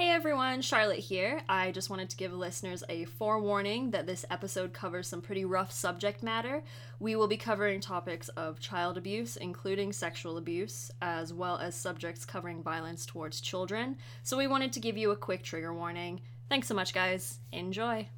Hey everyone, Charlotte here. I just wanted to give listeners a forewarning that this episode covers some pretty rough subject matter. We will be covering topics of child abuse, including sexual abuse, as well as subjects covering violence towards children. So we wanted to give you a quick trigger warning. Thanks so much, guys. Enjoy.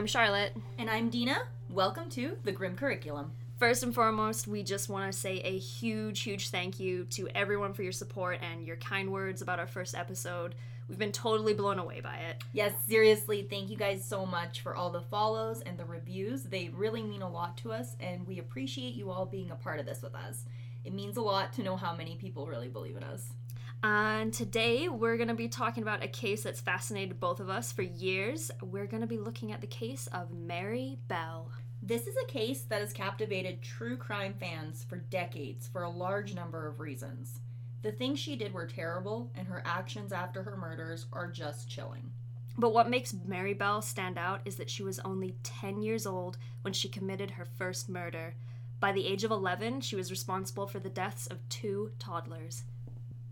I'm Charlotte. And I'm Dina. Welcome to the Grim Curriculum. First and foremost, we just want to say a huge, huge thank you to everyone for your support and your kind words about our first episode. We've been totally blown away by it. Yes, seriously, thank you guys so much for all the follows and the reviews. They really mean a lot to us, and we appreciate you all being a part of this with us. It means a lot to know how many people really believe in us. And today we're going to be talking about a case that's fascinated both of us for years. We're going to be looking at the case of Mary Bell. This is a case that has captivated true crime fans for decades for a large number of reasons. The things she did were terrible, and her actions after her murders are just chilling. But what makes Mary Bell stand out is that she was only 10 years old when she committed her first murder. By the age of 11, she was responsible for the deaths of two toddlers.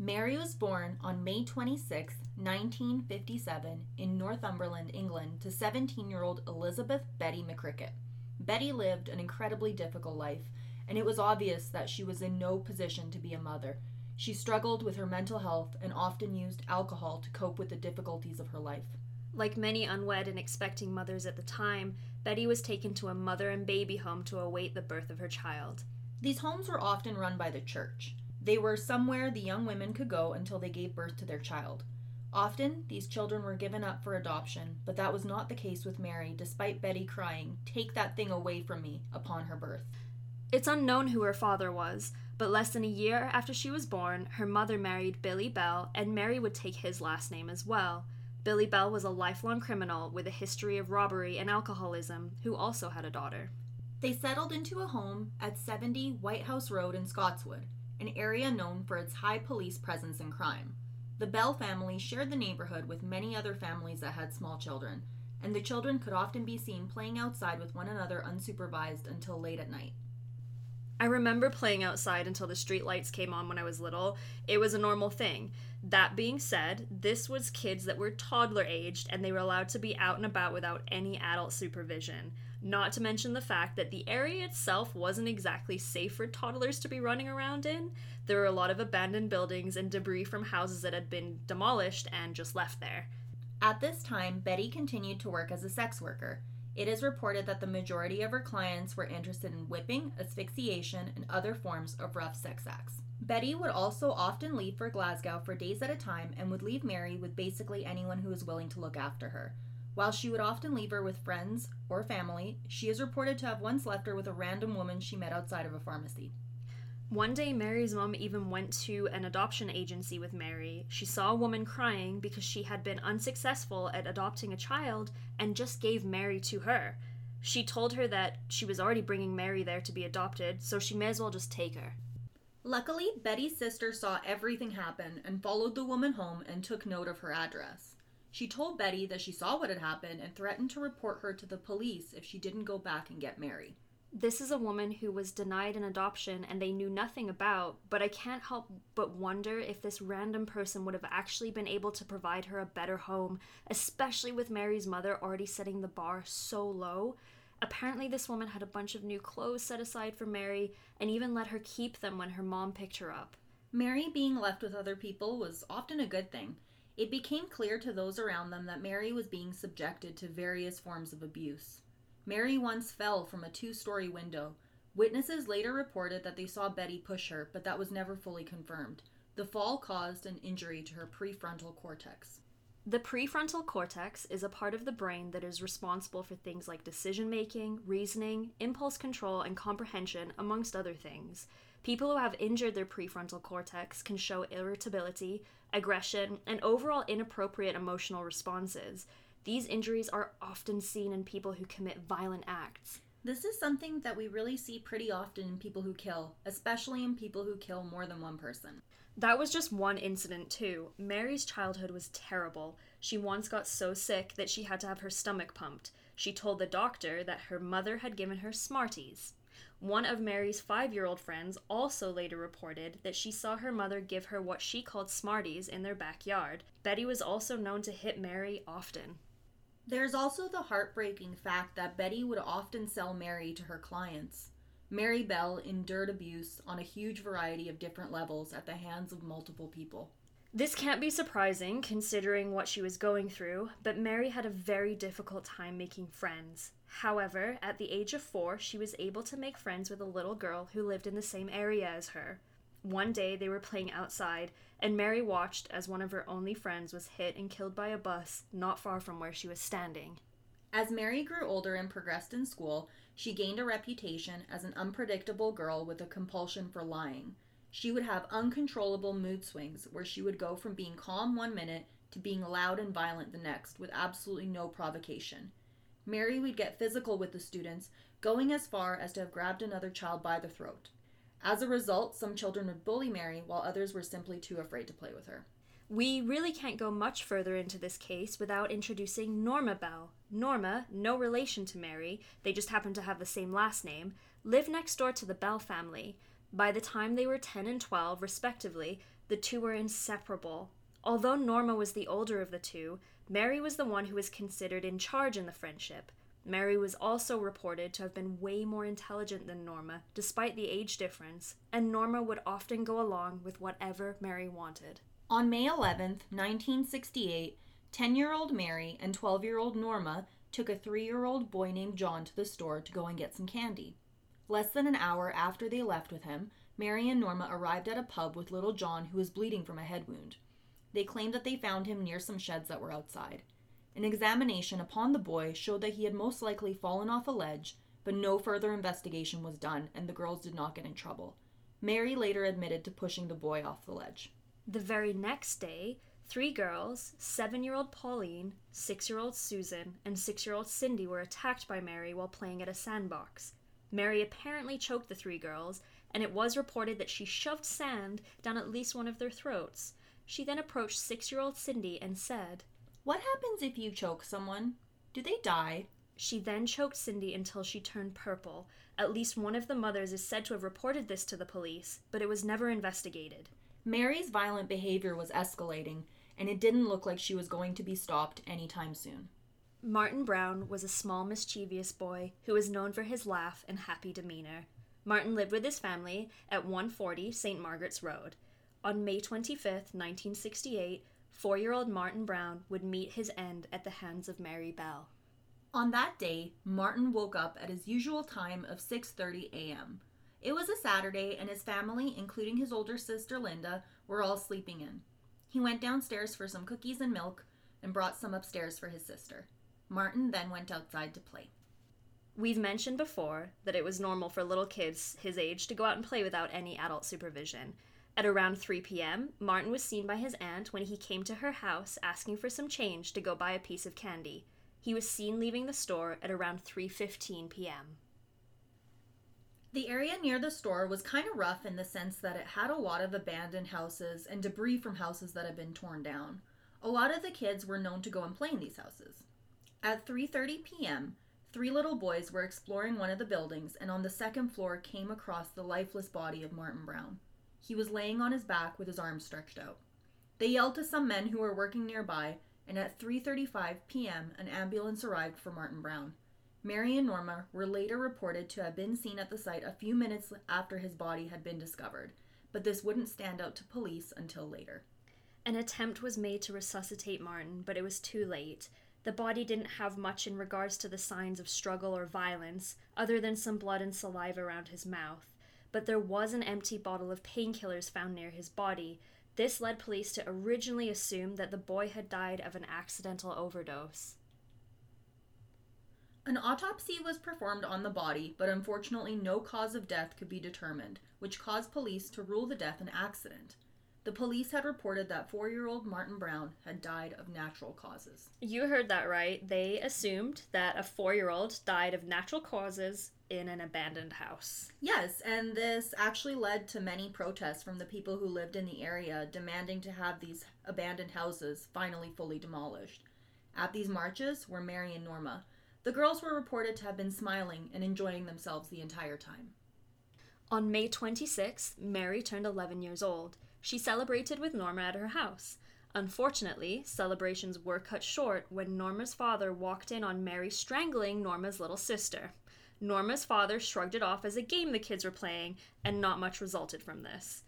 Mary was born on May 26, 1957, in Northumberland, England, to 17 year old Elizabeth Betty McCrickett. Betty lived an incredibly difficult life, and it was obvious that she was in no position to be a mother. She struggled with her mental health and often used alcohol to cope with the difficulties of her life. Like many unwed and expecting mothers at the time, Betty was taken to a mother and baby home to await the birth of her child. These homes were often run by the church. They were somewhere the young women could go until they gave birth to their child. Often, these children were given up for adoption, but that was not the case with Mary, despite Betty crying, Take that thing away from me, upon her birth. It's unknown who her father was, but less than a year after she was born, her mother married Billy Bell, and Mary would take his last name as well. Billy Bell was a lifelong criminal with a history of robbery and alcoholism, who also had a daughter. They settled into a home at 70 White House Road in Scotswood, an area known for its high police presence and crime. The Bell family shared the neighborhood with many other families that had small children, and the children could often be seen playing outside with one another unsupervised until late at night. I remember playing outside until the street lights came on when I was little. It was a normal thing. That being said, this was kids that were toddler aged and they were allowed to be out and about without any adult supervision. Not to mention the fact that the area itself wasn't exactly safe for toddlers to be running around in. There were a lot of abandoned buildings and debris from houses that had been demolished and just left there. At this time, Betty continued to work as a sex worker. It is reported that the majority of her clients were interested in whipping, asphyxiation, and other forms of rough sex acts. Betty would also often leave for Glasgow for days at a time and would leave Mary with basically anyone who was willing to look after her. While she would often leave her with friends or family, she is reported to have once left her with a random woman she met outside of a pharmacy. One day, Mary's mom even went to an adoption agency with Mary. She saw a woman crying because she had been unsuccessful at adopting a child and just gave Mary to her. She told her that she was already bringing Mary there to be adopted, so she may as well just take her. Luckily, Betty's sister saw everything happen and followed the woman home and took note of her address. She told Betty that she saw what had happened and threatened to report her to the police if she didn't go back and get Mary. This is a woman who was denied an adoption and they knew nothing about, but I can't help but wonder if this random person would have actually been able to provide her a better home, especially with Mary's mother already setting the bar so low. Apparently, this woman had a bunch of new clothes set aside for Mary and even let her keep them when her mom picked her up. Mary being left with other people was often a good thing. It became clear to those around them that Mary was being subjected to various forms of abuse. Mary once fell from a two story window. Witnesses later reported that they saw Betty push her, but that was never fully confirmed. The fall caused an injury to her prefrontal cortex. The prefrontal cortex is a part of the brain that is responsible for things like decision making, reasoning, impulse control, and comprehension, amongst other things. People who have injured their prefrontal cortex can show irritability, aggression, and overall inappropriate emotional responses. These injuries are often seen in people who commit violent acts. This is something that we really see pretty often in people who kill, especially in people who kill more than one person. That was just one incident, too. Mary's childhood was terrible. She once got so sick that she had to have her stomach pumped. She told the doctor that her mother had given her Smarties. One of Mary's five year old friends also later reported that she saw her mother give her what she called Smarties in their backyard. Betty was also known to hit Mary often. There's also the heartbreaking fact that Betty would often sell Mary to her clients. Mary Bell endured abuse on a huge variety of different levels at the hands of multiple people. This can't be surprising considering what she was going through, but Mary had a very difficult time making friends. However, at the age of four, she was able to make friends with a little girl who lived in the same area as her. One day they were playing outside, and Mary watched as one of her only friends was hit and killed by a bus not far from where she was standing. As Mary grew older and progressed in school, she gained a reputation as an unpredictable girl with a compulsion for lying. She would have uncontrollable mood swings where she would go from being calm one minute to being loud and violent the next with absolutely no provocation. Mary would get physical with the students, going as far as to have grabbed another child by the throat. As a result, some children would bully Mary while others were simply too afraid to play with her. We really can't go much further into this case without introducing Norma Bell. Norma, no relation to Mary, they just happen to have the same last name, lived next door to the Bell family. By the time they were 10 and 12, respectively, the two were inseparable. Although Norma was the older of the two, Mary was the one who was considered in charge in the friendship. Mary was also reported to have been way more intelligent than Norma, despite the age difference, and Norma would often go along with whatever Mary wanted. On May 11, 1968, 10 year old Mary and 12 year old Norma took a three year old boy named John to the store to go and get some candy. Less than an hour after they left with him, Mary and Norma arrived at a pub with little John who was bleeding from a head wound. They claimed that they found him near some sheds that were outside. An examination upon the boy showed that he had most likely fallen off a ledge, but no further investigation was done and the girls did not get in trouble. Mary later admitted to pushing the boy off the ledge. The very next day, three girls, seven year old Pauline, six year old Susan, and six year old Cindy, were attacked by Mary while playing at a sandbox. Mary apparently choked the three girls, and it was reported that she shoved sand down at least one of their throats. She then approached six year old Cindy and said, What happens if you choke someone? Do they die? She then choked Cindy until she turned purple. At least one of the mothers is said to have reported this to the police, but it was never investigated. Mary's violent behavior was escalating, and it didn't look like she was going to be stopped anytime soon. Martin Brown was a small, mischievous boy who was known for his laugh and happy demeanor. Martin lived with his family at 140 St. Margaret's Road. On May 25, 1968, four year old Martin Brown would meet his end at the hands of Mary Bell. On that day, Martin woke up at his usual time of 6:30 a.m. It was a Saturday and his family, including his older sister Linda, were all sleeping in. He went downstairs for some cookies and milk and brought some upstairs for his sister. Martin then went outside to play. We've mentioned before that it was normal for little kids his age to go out and play without any adult supervision. At around 3 p.m., Martin was seen by his aunt when he came to her house asking for some change to go buy a piece of candy. He was seen leaving the store at around 3:15 p.m. The area near the store was kind of rough in the sense that it had a lot of abandoned houses and debris from houses that had been torn down. A lot of the kids were known to go and play in these houses. At 3:30 p.m., three little boys were exploring one of the buildings and on the second floor came across the lifeless body of Martin Brown. He was laying on his back with his arms stretched out. They yelled to some men who were working nearby, and at 3:35 p.m., an ambulance arrived for Martin Brown. Mary and Norma were later reported to have been seen at the site a few minutes after his body had been discovered, but this wouldn't stand out to police until later. An attempt was made to resuscitate Martin, but it was too late. The body didn't have much in regards to the signs of struggle or violence, other than some blood and saliva around his mouth. But there was an empty bottle of painkillers found near his body. This led police to originally assume that the boy had died of an accidental overdose. An autopsy was performed on the body, but unfortunately no cause of death could be determined, which caused police to rule the death an accident. The police had reported that four year old Martin Brown had died of natural causes. You heard that right. They assumed that a four year old died of natural causes in an abandoned house. Yes, and this actually led to many protests from the people who lived in the area demanding to have these abandoned houses finally fully demolished. At these marches were Mary and Norma. The girls were reported to have been smiling and enjoying themselves the entire time. On May 26th, Mary turned 11 years old. She celebrated with Norma at her house. Unfortunately, celebrations were cut short when Norma's father walked in on Mary strangling Norma's little sister. Norma's father shrugged it off as a game the kids were playing, and not much resulted from this.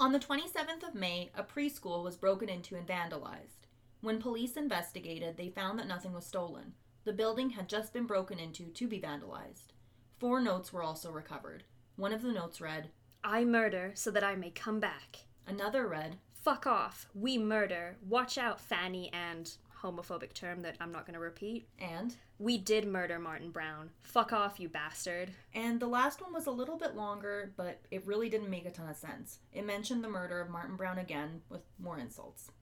On the 27th of May, a preschool was broken into and vandalized. When police investigated, they found that nothing was stolen. The building had just been broken into to be vandalized. Four notes were also recovered. One of the notes read, I murder so that I may come back. Another read, Fuck off. We murder. Watch out, Fanny, and homophobic term that I'm not going to repeat. and We did murder Martin Brown. Fuck off, you bastard. And the last one was a little bit longer, but it really didn't make a ton of sense. It mentioned the murder of Martin Brown again with more insults.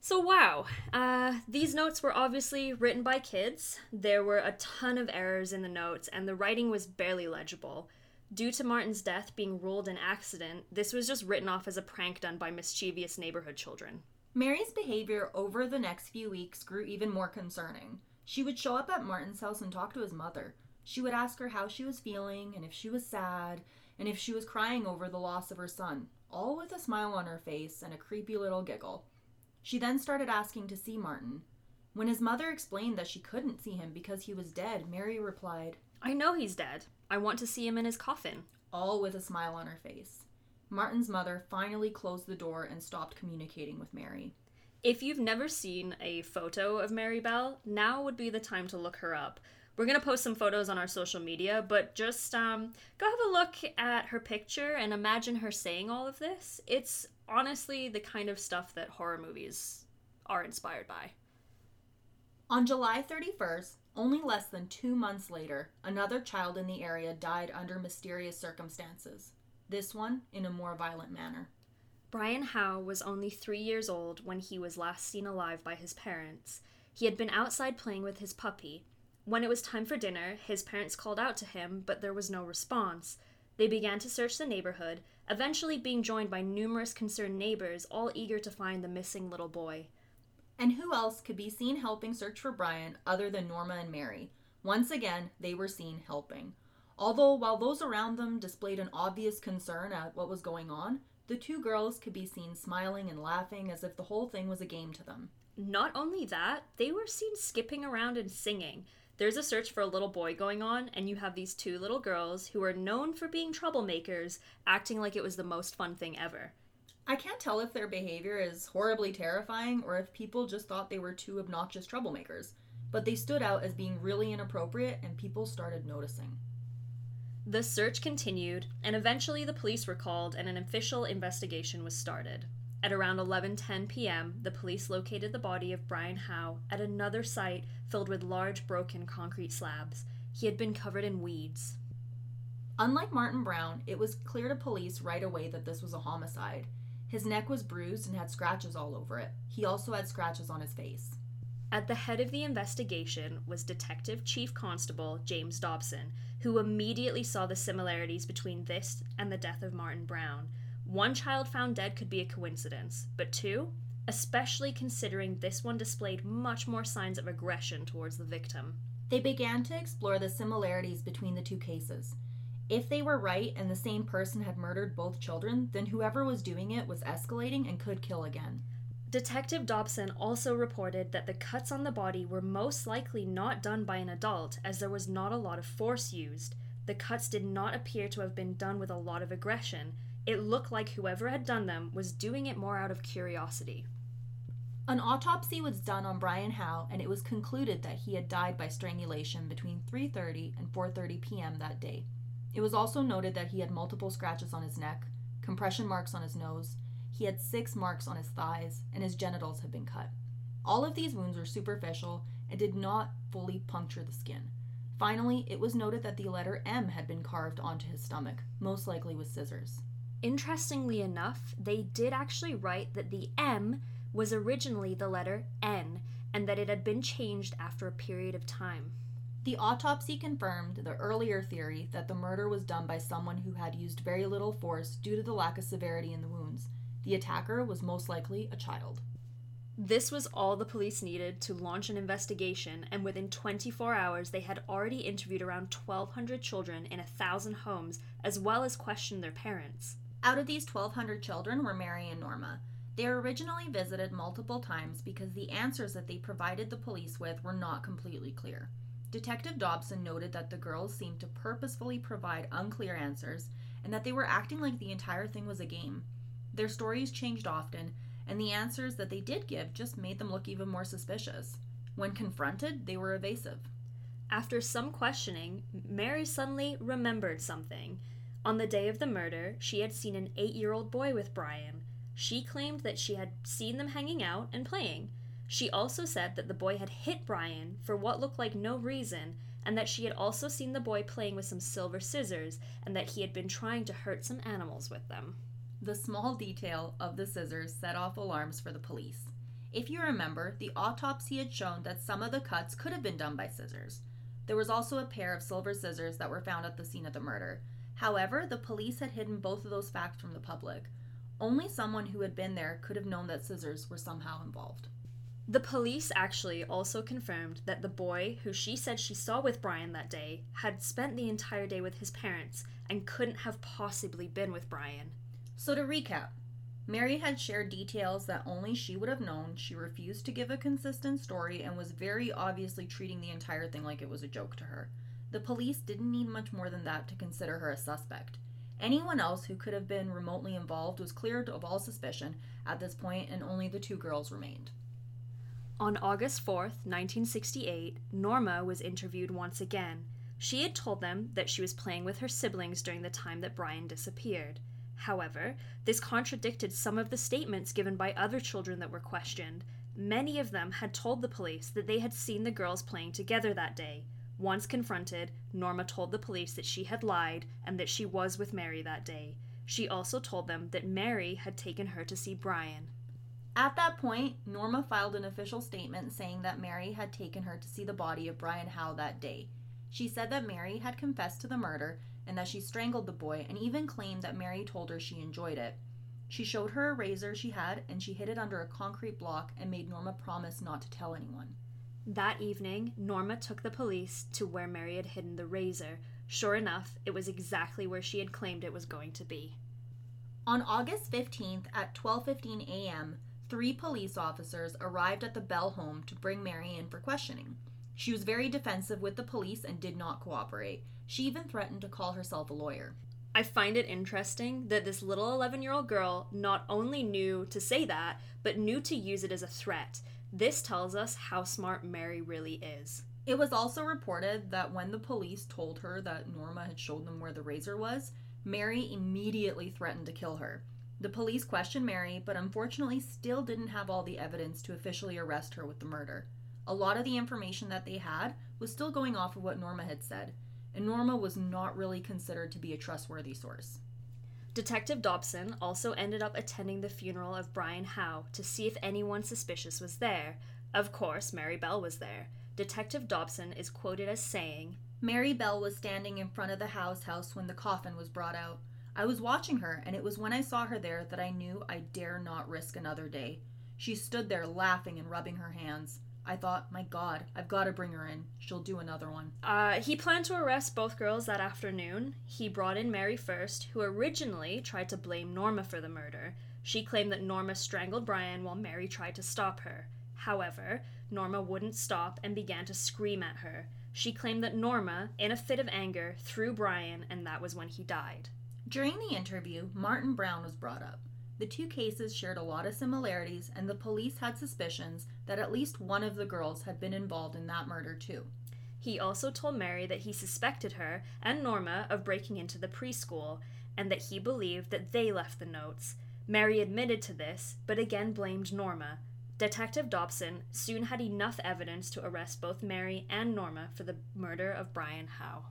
So, wow. Uh, these notes were obviously written by kids. There were a ton of errors in the notes, and the writing was barely legible. Due to Martin's death being ruled an accident, this was just written off as a prank done by mischievous neighborhood children. Mary's behavior over the next few weeks grew even more concerning. She would show up at Martin's house and talk to his mother. She would ask her how she was feeling and if she was sad and if she was crying over the loss of her son, all with a smile on her face and a creepy little giggle. She then started asking to see Martin. When his mother explained that she couldn't see him because he was dead, Mary replied, I know he's dead. I want to see him in his coffin. all with a smile on her face. Martin's mother finally closed the door and stopped communicating with Mary. If you've never seen a photo of Mary Bell, now would be the time to look her up. We're gonna post some photos on our social media, but just um, go have a look at her picture and imagine her saying all of this. It's honestly the kind of stuff that horror movies are inspired by. On July 31st, only less than two months later, another child in the area died under mysterious circumstances. This one in a more violent manner. Brian Howe was only three years old when he was last seen alive by his parents. He had been outside playing with his puppy. When it was time for dinner, his parents called out to him, but there was no response. They began to search the neighborhood, eventually being joined by numerous concerned neighbors, all eager to find the missing little boy. And who else could be seen helping search for Brian other than Norma and Mary? Once again, they were seen helping. Although, while those around them displayed an obvious concern at what was going on, the two girls could be seen smiling and laughing as if the whole thing was a game to them. Not only that, they were seen skipping around and singing. There's a search for a little boy going on, and you have these two little girls who are known for being troublemakers acting like it was the most fun thing ever. I can't tell if their behavior is horribly terrifying or if people just thought they were two obnoxious troublemakers, but they stood out as being really inappropriate and people started noticing. The search continued, and eventually the police were called and an official investigation was started. At around 11:10 p.m., the police located the body of Brian Howe at another site filled with large broken concrete slabs. He had been covered in weeds. Unlike Martin Brown, it was clear to police right away that this was a homicide. His neck was bruised and had scratches all over it. He also had scratches on his face. At the head of the investigation was Detective Chief Constable James Dobson, who immediately saw the similarities between this and the death of Martin Brown. One child found dead could be a coincidence, but two, especially considering this one displayed much more signs of aggression towards the victim. They began to explore the similarities between the two cases. If they were right and the same person had murdered both children, then whoever was doing it was escalating and could kill again. Detective Dobson also reported that the cuts on the body were most likely not done by an adult, as there was not a lot of force used. The cuts did not appear to have been done with a lot of aggression. It looked like whoever had done them was doing it more out of curiosity. An autopsy was done on Brian Howe and it was concluded that he had died by strangulation between 3:30 and 4:30 p.m. that day. It was also noted that he had multiple scratches on his neck, compression marks on his nose, he had 6 marks on his thighs, and his genitals had been cut. All of these wounds were superficial and did not fully puncture the skin. Finally, it was noted that the letter M had been carved onto his stomach, most likely with scissors. interestingly enough, they did actually write that the M was originally the letter N and that it had been changed after a period of time. The autopsy confirmed the earlier theory that the murder was done by someone who had used very little force due to the lack of severity in the wounds. The attacker was most likely a child. This was all the police needed to launch an investigation, and within 24 hours, they had already interviewed around 1,200 children in a thousand homes, as well as questioned their parents. Out of these 1,200 children were Mary and Norma. They were originally visited multiple times because the answers that they provided the police with were not completely clear. Detective Dobson noted that the girls seemed to purposefully provide unclear answers and that they were acting like the entire thing was a game. Their stories changed often, and the answers that they did give just made them look even more suspicious. When confronted, they were evasive. After some questioning, Mary suddenly remembered something. On the day of the murder, she had seen an eight year old boy with Brian. She claimed that she had seen them hanging out and playing. She also said that the boy had hit Brian for what looked like no reason, and that she had also seen the boy playing with some silver scissors, and that he had been trying to hurt some animals with them. The small detail of the scissors set off alarms for the police. If you remember, the autopsy had shown that some of the cuts could have been done by scissors. There was also a pair of silver scissors that were found at the scene of the murder. However, the police had hidden both of those facts from the public. Only someone who had been there could have known that scissors were somehow involved. The police actually also confirmed that the boy who she said she saw with Brian that day had spent the entire day with his parents and couldn't have possibly been with Brian. So, to recap, Mary had shared details that only she would have known. She refused to give a consistent story and was very obviously treating the entire thing like it was a joke to her. The police didn't need much more than that to consider her a suspect. Anyone else who could have been remotely involved was cleared of all suspicion at this point, and only the two girls remained. On August 4th, 1968, Norma was interviewed once again. She had told them that she was playing with her siblings during the time that Brian disappeared. However, this contradicted some of the statements given by other children that were questioned. Many of them had told the police that they had seen the girls playing together that day. Once confronted, Norma told the police that she had lied and that she was with Mary that day. She also told them that Mary had taken her to see Brian. At that point, Norma filed an official statement saying that Mary had taken her to see the body of Brian Howe that day. She said that Mary had confessed to the murder and that she strangled the boy and even claimed that Mary told her she enjoyed it. She showed her a razor she had and she hid it under a concrete block and made Norma promise not to tell anyone. That evening, Norma took the police to where Mary had hidden the razor. Sure enough, it was exactly where she had claimed it was going to be. On August 15th at 12:15 a.m., three police officers arrived at the Bell home to bring Mary in for questioning. She was very defensive with the police and did not cooperate. She even threatened to call herself a lawyer. I find it interesting that this little 11 year old girl not only knew to say that, but knew to use it as a threat. This tells us how smart Mary really is. It was also reported that when the police told her that Norma had shown them where the razor was, Mary immediately threatened to kill her. The police questioned Mary, but unfortunately still didn't have all the evidence to officially arrest her with the murder. A lot of the information that they had was still going off of what Norma had said, and Norma was not really considered to be a trustworthy source. Detective Dobson also ended up attending the funeral of Brian Howe to see if anyone suspicious was there. Of course, Mary Bell was there. Detective Dobson is quoted as saying, Mary Bell was standing in front of the Howe's house when the coffin was brought out. I was watching her, and it was when I saw her there that I knew I dare not risk another day. She stood there laughing and rubbing her hands. I thought, my God, I've got to bring her in. She'll do another one. Uh, he planned to arrest both girls that afternoon. He brought in Mary first, who originally tried to blame Norma for the murder. She claimed that Norma strangled Brian while Mary tried to stop her. However, Norma wouldn't stop and began to scream at her. She claimed that Norma, in a fit of anger, threw Brian, and that was when he died. During the interview, Martin Brown was brought up. The two cases shared a lot of similarities, and the police had suspicions that at least one of the girls had been involved in that murder too. He also told Mary that he suspected her and Norma of breaking into the preschool, and that he believed that they left the notes. Mary admitted to this, but again blamed Norma. Detective Dobson soon had enough evidence to arrest both Mary and Norma for the murder of Brian Howe.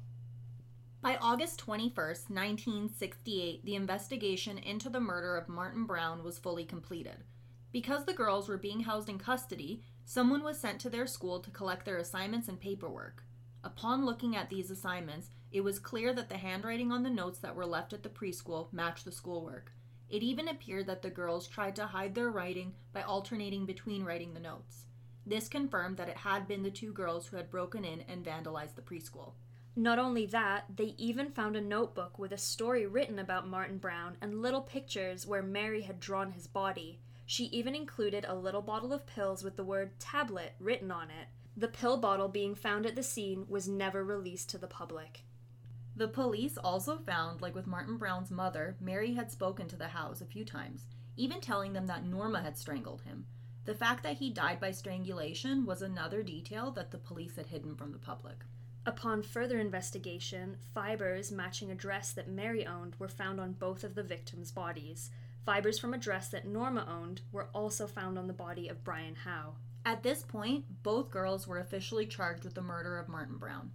By August 21st, 1968, the investigation into the murder of Martin Brown was fully completed. Because the girls were being housed in custody, someone was sent to their school to collect their assignments and paperwork. Upon looking at these assignments, it was clear that the handwriting on the notes that were left at the preschool matched the schoolwork. It even appeared that the girls tried to hide their writing by alternating between writing the notes. This confirmed that it had been the two girls who had broken in and vandalized the preschool. Not only that, they even found a notebook with a story written about Martin Brown and little pictures where Mary had drawn his body. She even included a little bottle of pills with the word tablet written on it. The pill bottle being found at the scene was never released to the public. The police also found, like with Martin Brown's mother, Mary had spoken to the house a few times, even telling them that Norma had strangled him. The fact that he died by strangulation was another detail that the police had hidden from the public. Upon further investigation, fibers matching a dress that Mary owned were found on both of the victims' bodies. Fibers from a dress that Norma owned were also found on the body of Brian Howe. At this point, both girls were officially charged with the murder of Martin Brown.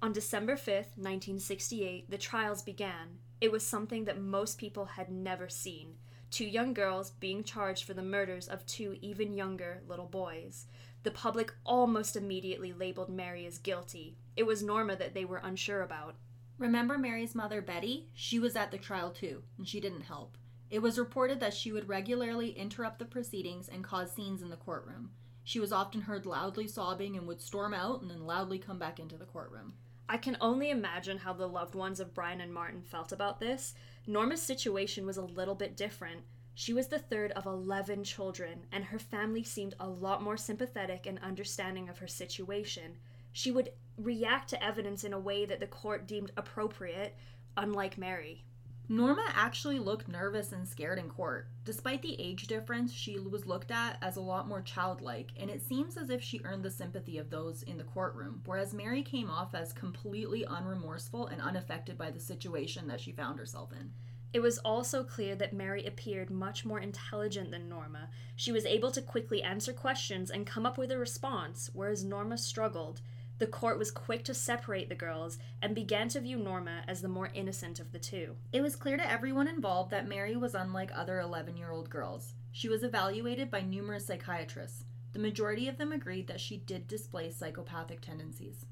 On December 5th, 1968, the trials began. It was something that most people had never seen two young girls being charged for the murders of two even younger little boys. The public almost immediately labeled Mary as guilty. It was Norma that they were unsure about. Remember Mary's mother, Betty? She was at the trial too, and she didn't help. It was reported that she would regularly interrupt the proceedings and cause scenes in the courtroom. She was often heard loudly sobbing and would storm out and then loudly come back into the courtroom. I can only imagine how the loved ones of Brian and Martin felt about this. Norma's situation was a little bit different. She was the third of 11 children, and her family seemed a lot more sympathetic and understanding of her situation. She would react to evidence in a way that the court deemed appropriate, unlike Mary. Norma actually looked nervous and scared in court. Despite the age difference, she was looked at as a lot more childlike, and it seems as if she earned the sympathy of those in the courtroom, whereas Mary came off as completely unremorseful and unaffected by the situation that she found herself in. It was also clear that Mary appeared much more intelligent than Norma. She was able to quickly answer questions and come up with a response, whereas Norma struggled. The court was quick to separate the girls and began to view Norma as the more innocent of the two. It was clear to everyone involved that Mary was unlike other 11 year old girls. She was evaluated by numerous psychiatrists. The majority of them agreed that she did display psychopathic tendencies.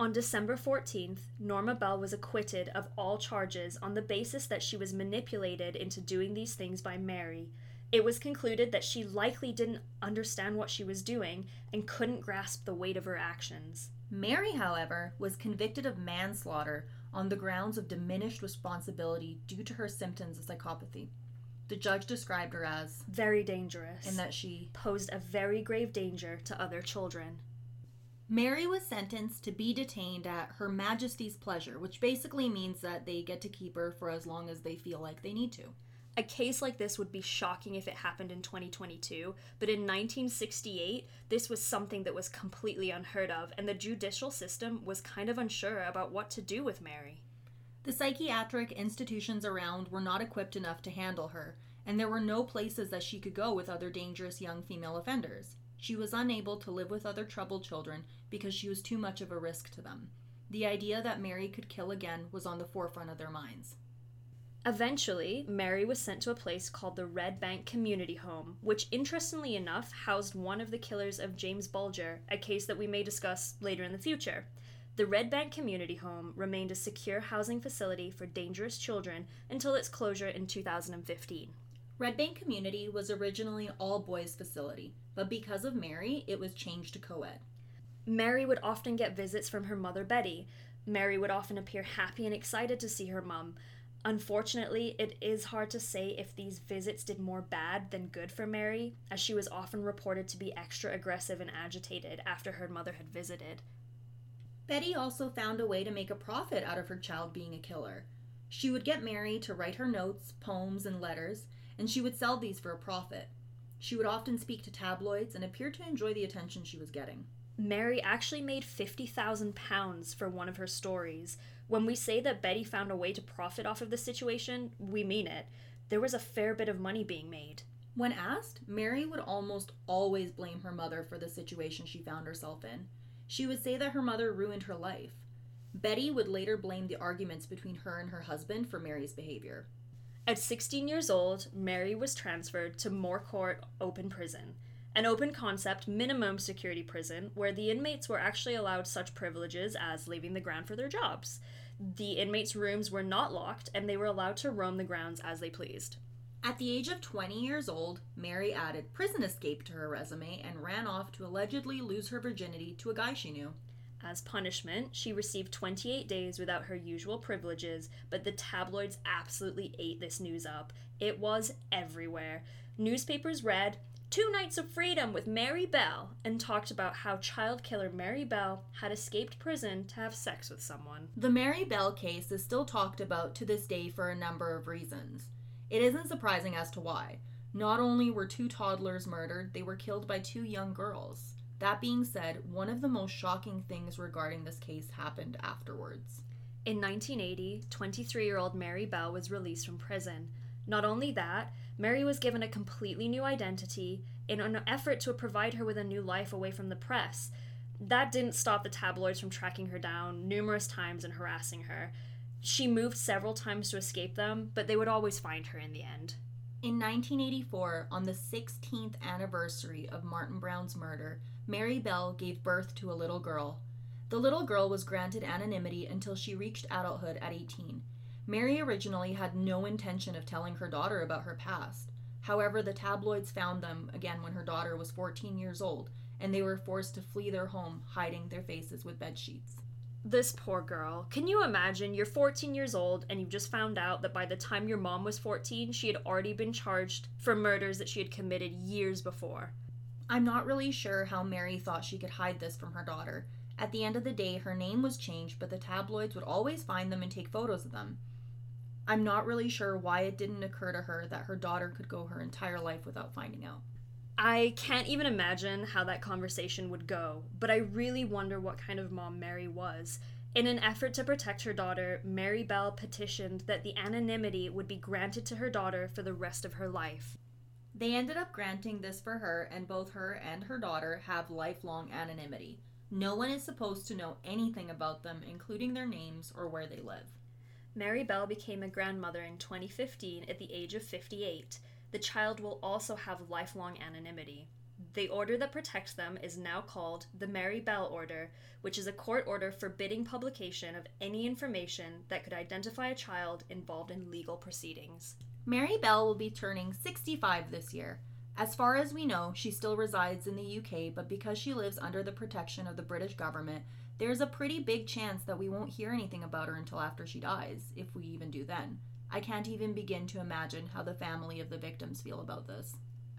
On December 14th, Norma Bell was acquitted of all charges on the basis that she was manipulated into doing these things by Mary. It was concluded that she likely didn't understand what she was doing and couldn't grasp the weight of her actions. Mary, however, was convicted of manslaughter on the grounds of diminished responsibility due to her symptoms of psychopathy. The judge described her as very dangerous and that she posed a very grave danger to other children. Mary was sentenced to be detained at Her Majesty's pleasure, which basically means that they get to keep her for as long as they feel like they need to. A case like this would be shocking if it happened in 2022, but in 1968, this was something that was completely unheard of, and the judicial system was kind of unsure about what to do with Mary. The psychiatric institutions around were not equipped enough to handle her, and there were no places that she could go with other dangerous young female offenders. She was unable to live with other troubled children because she was too much of a risk to them. The idea that Mary could kill again was on the forefront of their minds. Eventually, Mary was sent to a place called the Red Bank Community Home, which interestingly enough housed one of the killers of James Bulger, a case that we may discuss later in the future. The Red Bank Community Home remained a secure housing facility for dangerous children until its closure in 2015. Red Bank Community was originally an all boys facility, but because of Mary, it was changed to co ed. Mary would often get visits from her mother Betty. Mary would often appear happy and excited to see her mom, Unfortunately, it is hard to say if these visits did more bad than good for Mary, as she was often reported to be extra aggressive and agitated after her mother had visited. Betty also found a way to make a profit out of her child being a killer. She would get Mary to write her notes, poems, and letters, and she would sell these for a profit. She would often speak to tabloids and appear to enjoy the attention she was getting. Mary actually made 50,000 pounds for one of her stories, when we say that Betty found a way to profit off of the situation, we mean it. There was a fair bit of money being made. When asked, Mary would almost always blame her mother for the situation she found herself in. She would say that her mother ruined her life. Betty would later blame the arguments between her and her husband for Mary's behavior. At 16 years old, Mary was transferred to Moor Court Open Prison, an open concept minimum security prison where the inmates were actually allowed such privileges as leaving the ground for their jobs. The inmates' rooms were not locked and they were allowed to roam the grounds as they pleased. At the age of 20 years old, Mary added prison escape to her resume and ran off to allegedly lose her virginity to a guy she knew. As punishment, she received 28 days without her usual privileges, but the tabloids absolutely ate this news up. It was everywhere. Newspapers read, Two Nights of Freedom with Mary Bell, and talked about how child killer Mary Bell had escaped prison to have sex with someone. The Mary Bell case is still talked about to this day for a number of reasons. It isn't surprising as to why. Not only were two toddlers murdered, they were killed by two young girls. That being said, one of the most shocking things regarding this case happened afterwards. In 1980, 23 year old Mary Bell was released from prison. Not only that, Mary was given a completely new identity in an effort to provide her with a new life away from the press. That didn't stop the tabloids from tracking her down numerous times and harassing her. She moved several times to escape them, but they would always find her in the end. In 1984, on the 16th anniversary of Martin Brown's murder, Mary Bell gave birth to a little girl. The little girl was granted anonymity until she reached adulthood at 18. Mary originally had no intention of telling her daughter about her past. However, the tabloids found them again when her daughter was 14 years old, and they were forced to flee their home, hiding their faces with bed sheets. This poor girl. Can you imagine? You're 14 years old and you've just found out that by the time your mom was 14, she had already been charged for murders that she had committed years before. I'm not really sure how Mary thought she could hide this from her daughter. At the end of the day, her name was changed, but the tabloids would always find them and take photos of them. I'm not really sure why it didn't occur to her that her daughter could go her entire life without finding out. I can't even imagine how that conversation would go, but I really wonder what kind of mom Mary was. In an effort to protect her daughter, Mary Bell petitioned that the anonymity would be granted to her daughter for the rest of her life. They ended up granting this for her, and both her and her daughter have lifelong anonymity. No one is supposed to know anything about them, including their names or where they live. Mary Bell became a grandmother in 2015 at the age of 58. The child will also have lifelong anonymity. The order that protects them is now called the Mary Bell Order, which is a court order forbidding publication of any information that could identify a child involved in legal proceedings. Mary Bell will be turning 65 this year. As far as we know, she still resides in the UK, but because she lives under the protection of the British government, there's a pretty big chance that we won't hear anything about her until after she dies, if we even do then. I can't even begin to imagine how the family of the victims feel about this.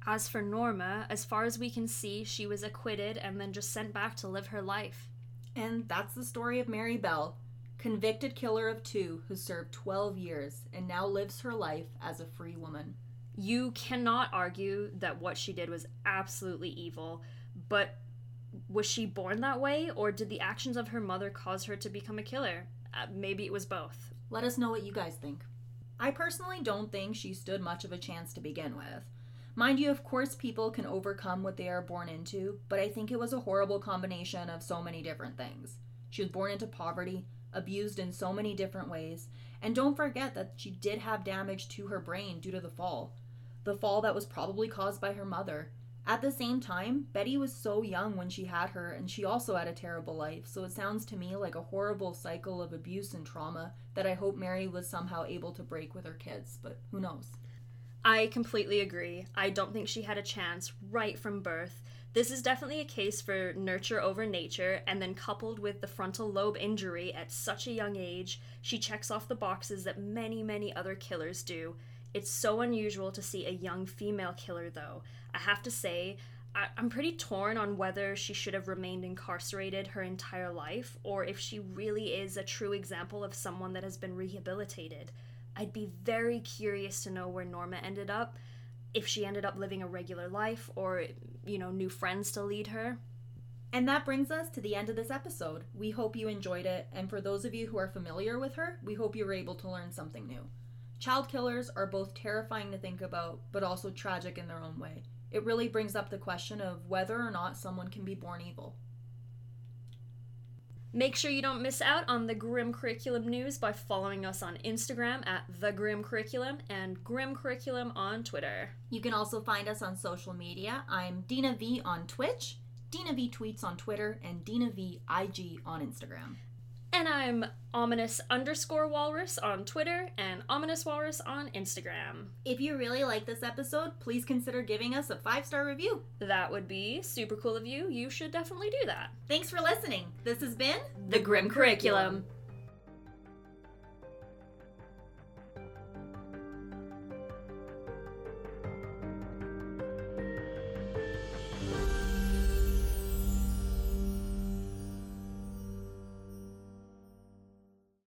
As for Norma, as far as we can see, she was acquitted and then just sent back to live her life. And that's the story of Mary Bell, convicted killer of two who served 12 years and now lives her life as a free woman. You cannot argue that what she did was absolutely evil, but was she born that way or did the actions of her mother cause her to become a killer? Uh, maybe it was both. Let us know what you guys think. I personally don't think she stood much of a chance to begin with. Mind you, of course, people can overcome what they are born into, but I think it was a horrible combination of so many different things. She was born into poverty, abused in so many different ways, and don't forget that she did have damage to her brain due to the fall. The fall that was probably caused by her mother. At the same time, Betty was so young when she had her, and she also had a terrible life, so it sounds to me like a horrible cycle of abuse and trauma that I hope Mary was somehow able to break with her kids, but who knows? I completely agree. I don't think she had a chance right from birth. This is definitely a case for nurture over nature, and then coupled with the frontal lobe injury at such a young age, she checks off the boxes that many, many other killers do. It's so unusual to see a young female killer, though. I have to say, I- I'm pretty torn on whether she should have remained incarcerated her entire life, or if she really is a true example of someone that has been rehabilitated. I'd be very curious to know where Norma ended up, if she ended up living a regular life, or, you know, new friends to lead her. And that brings us to the end of this episode. We hope you enjoyed it, and for those of you who are familiar with her, we hope you were able to learn something new. Child killers are both terrifying to think about, but also tragic in their own way. It really brings up the question of whether or not someone can be born evil. Make sure you don't miss out on the Grim Curriculum news by following us on Instagram at The Grim Curriculum and Grim Curriculum on Twitter. You can also find us on social media. I'm Dina V on Twitch, Dina V tweets on Twitter, and Dina V IG on Instagram. And I'm ominous underscore walrus on Twitter and ominous walrus on Instagram. If you really like this episode, please consider giving us a five star review. That would be super cool of you. You should definitely do that. Thanks for listening. This has been The Grim Curriculum.